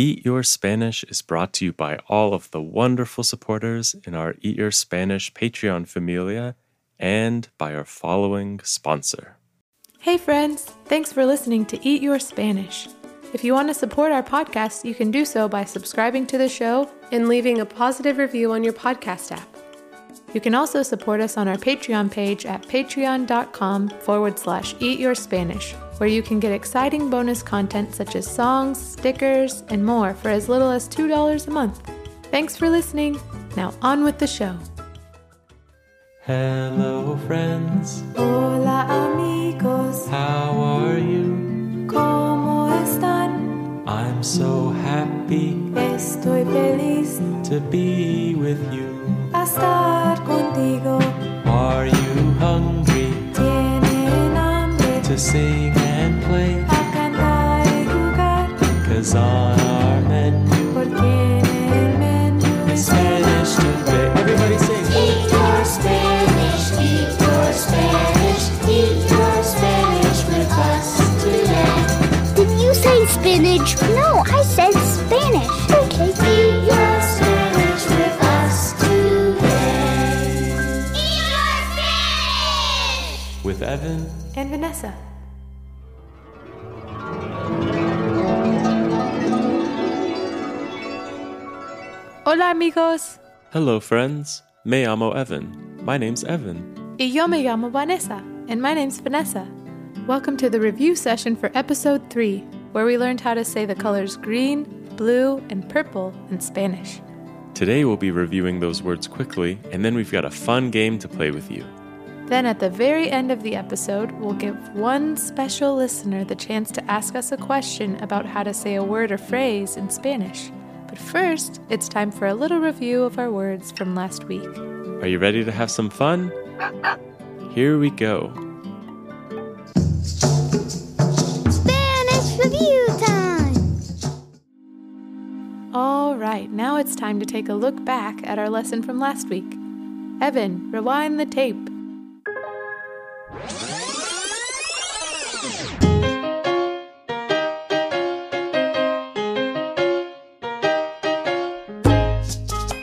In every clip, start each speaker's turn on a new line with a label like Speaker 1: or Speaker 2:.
Speaker 1: Eat Your Spanish is brought to you by all of the wonderful supporters in our Eat Your Spanish Patreon familia and by our following sponsor.
Speaker 2: Hey, friends! Thanks for listening to Eat Your Spanish. If you want to support our podcast, you can do so by subscribing to the show and leaving a positive review on your podcast app. You can also support us on our Patreon page at patreon.com forward slash eat your Spanish, where you can get exciting bonus content such as songs, stickers, and more for as little as $2 a month. Thanks for listening. Now on with the show.
Speaker 1: Hello, friends.
Speaker 2: Hola, amigos.
Speaker 1: How are you?
Speaker 2: ¿Cómo están?
Speaker 1: I'm so happy
Speaker 2: Estoy feliz
Speaker 1: to be with you.
Speaker 2: a estar contigo.
Speaker 1: Are you hungry
Speaker 2: Tienen hambre
Speaker 1: to sing and play?
Speaker 2: a cantar y jugar.
Speaker 1: Cause on our menu
Speaker 2: Porque en el menú
Speaker 1: is Spanish today. Everybody sing.
Speaker 3: Eat your Spanish, eat your Spanish, eat your Spanish with us today.
Speaker 4: Did you say spinach? No, I said Spanish. Okay.
Speaker 3: Eat your Spanish with us today. Eat your Spanish!
Speaker 1: With Evan.
Speaker 2: and Vanessa. Hola amigos,
Speaker 1: Hello, friends. Me llamo Evan. My name's Evan.
Speaker 2: y yo me llamo Vanessa, and my name's Vanessa. Welcome to the review session for episode 3, where we learned how to say the colors green, blue, and purple in Spanish.
Speaker 1: Today we'll be reviewing those words quickly, and then we've got a fun game to play with you.
Speaker 2: Then at the very end of the episode, we'll give one special listener the chance to ask us a question about how to say a word or phrase in Spanish. But first, it's time for a little review of our words from last week.
Speaker 1: Are you ready to have some fun? Here we go.
Speaker 4: Spanish review time.
Speaker 2: All right, now it's time to take a look back at our lesson from last week. Evan, rewind the tape.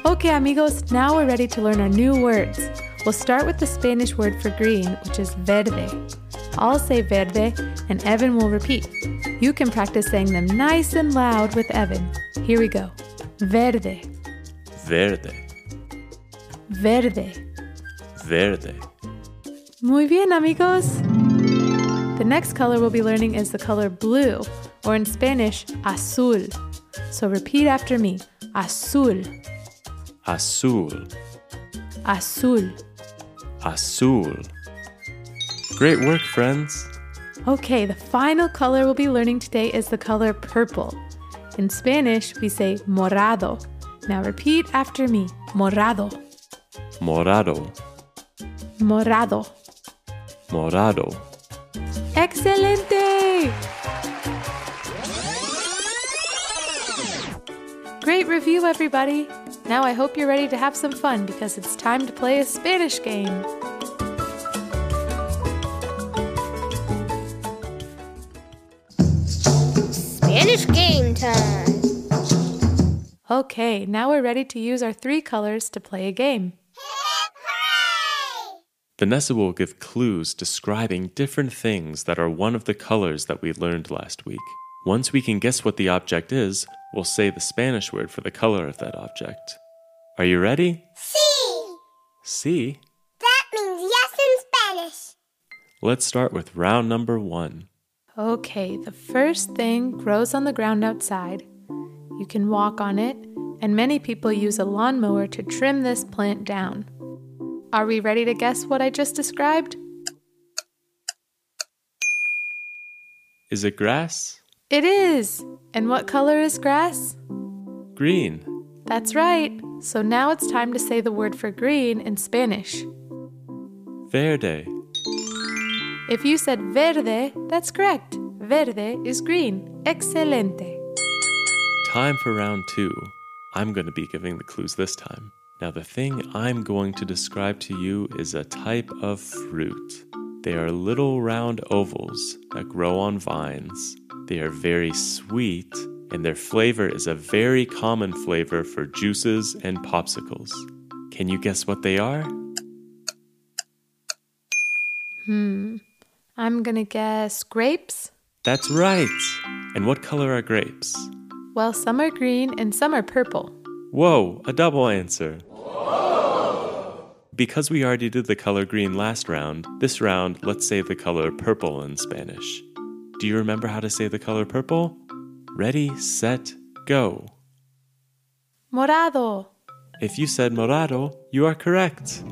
Speaker 2: Okay, amigos, now we're ready to learn our new words. We'll start with the Spanish word for green, which is verde. I'll say verde, and Evan will repeat. You can practice saying them nice and loud with Evan. Here we go. Verde,
Speaker 1: Verde.
Speaker 2: verde.
Speaker 1: Verde.
Speaker 2: Muy bien, amigos. The next color we'll be learning is the color blue, or in Spanish, azul. So repeat after me azul,
Speaker 1: Azul.
Speaker 2: azul.
Speaker 1: Azul. Great work, friends.
Speaker 2: Okay, the final color we'll be learning today is the color purple. In Spanish, we say morado. Now repeat after me morado,
Speaker 1: Morado.
Speaker 2: morado.
Speaker 1: Morado.
Speaker 2: Excelente! Great review, everybody! Now I hope you're ready to have some fun because it's time to play a Spanish game.
Speaker 4: Spanish game time.
Speaker 2: Okay, now we're ready to use our three colors to play a game.
Speaker 1: Vanessa will give clues describing different things that are one of the colors that we learned last week. Once we can guess what the object is, we'll say the Spanish word for the color of that object. Are you ready?
Speaker 3: See,
Speaker 1: See?
Speaker 3: that means yes in Spanish.
Speaker 1: Let's start with round number one.
Speaker 2: Okay, the first thing grows on the ground outside. You can walk on it, and many people use a lawnmower to trim this plant down. Are we ready to guess what I just described?
Speaker 1: Is it grass?
Speaker 2: It is! And what color is grass?
Speaker 1: Green.
Speaker 2: That's right. So now it's time to say the word for green in Spanish.
Speaker 1: Verde.
Speaker 2: If you said verde, that's correct. Verde is green. Excelente.
Speaker 1: Time for round two. I'm going to be giving the clues this time. Now, the thing I'm going to describe to you is a type of fruit. They are little round ovals that grow on vines. They are very sweet and their flavor is a very common flavor for juices and popsicles. Can you guess what they are?
Speaker 2: Hmm. I'm gonna guess grapes.
Speaker 1: That's right! And what color are grapes?
Speaker 2: Well, some are green and some are purple.
Speaker 1: Whoa, a double answer. Because we already did the color green last round, this round let's say the color purple in Spanish. Do you remember how to say the color purple? Ready, set, go.
Speaker 2: Morado.
Speaker 1: If you said morado, you are correct.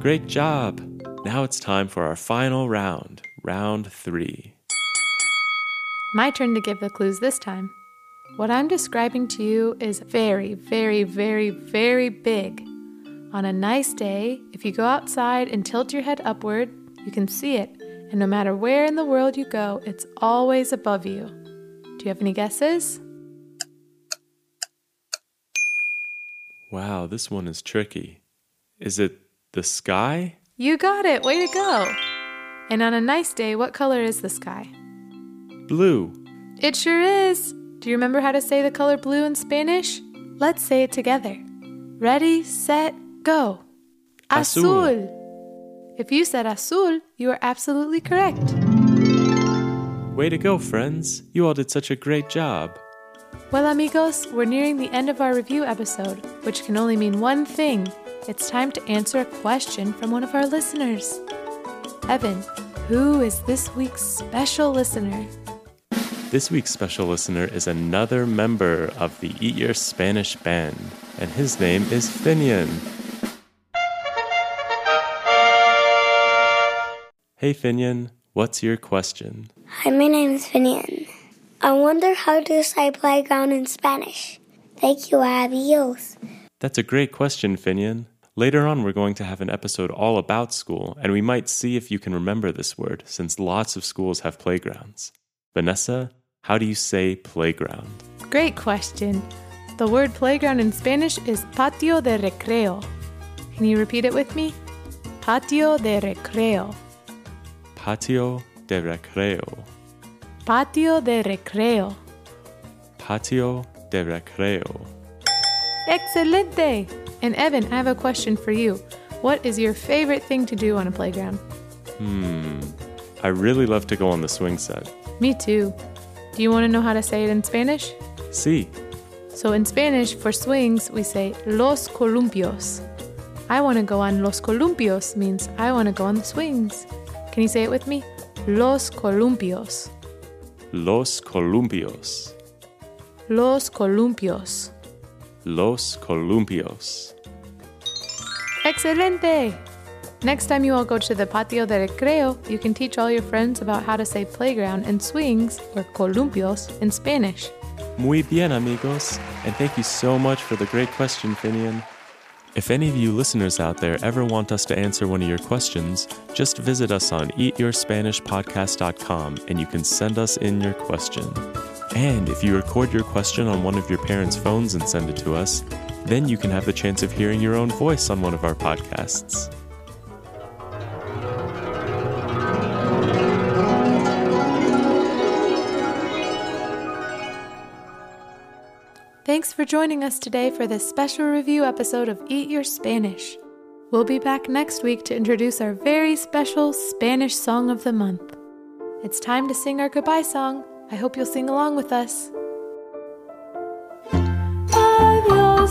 Speaker 1: Great job! Now it's time for our final round, round three.
Speaker 2: My turn to give the clues this time. What I'm describing to you is very, very, very, very big. On a nice day, if you go outside and tilt your head upward, you can see it, and no matter where in the world you go, it's always above you. Do you have any guesses?
Speaker 1: Wow, this one is tricky. Is it the sky?
Speaker 2: You got it! Way to go! And on a nice day, what color is the sky?
Speaker 1: Blue.
Speaker 2: It sure is! Do you remember how to say the color blue in Spanish? Let's say it together. Ready, set, go.
Speaker 1: Azul.
Speaker 2: If you said azul, you are absolutely correct.
Speaker 1: Way to go, friends. You all did such a great job.
Speaker 2: Well, amigos, we're nearing the end of our review episode, which can only mean one thing. It's time to answer a question from one of our listeners. Evan, who is this week's special listener?
Speaker 1: This week's special listener is another member of the Eat Your Spanish band, and his name is Finian. Hey Finian, what's your question?
Speaker 4: Hi, my name is Finian. I wonder how to say playground in Spanish. Thank you, adios.
Speaker 1: That's a great question, Finian. Later on, we're going to have an episode all about school, and we might see if you can remember this word, since lots of schools have playgrounds. Vanessa, how do you say playground?
Speaker 2: Great question. The word playground in Spanish is patio de recreo. Can you repeat it with me? Patio de recreo.
Speaker 1: Patio de recreo.
Speaker 2: Patio de recreo.
Speaker 1: Patio de recreo.
Speaker 2: Excelente! And Evan, I have a question for you. What is your favorite thing to do on a playground?
Speaker 1: Hmm. I really love to go on the swing set.
Speaker 2: Me too. Do you want to know how to say it in Spanish?
Speaker 1: See,
Speaker 2: So in Spanish, for swings, we say los columpios. I want to go on los columpios means I want to go on the swings. Can you say it with me? Los columpios.
Speaker 1: los columpios.
Speaker 2: Los columpios.
Speaker 1: Los columpios.
Speaker 2: Excelente! Next time you all go to the patio de recreo, you can teach all your friends about how to say playground and swings, or columpios, in Spanish.
Speaker 1: Muy bien, amigos. And thank you so much for the great question, Finian. If any of you listeners out there ever want us to answer one of your questions, just visit us on eatyourspanishpodcast.com and you can send us in your question. And if you record your question on one of your parents' phones and send it to us, then you can have the chance of hearing your own voice on one of our podcasts.
Speaker 2: Thanks for joining us today for this special review episode of Eat Your Spanish. We'll be back next week to introduce our very special Spanish Song of the Month. It's time to sing our goodbye song. I hope you'll sing along with us. Adiós,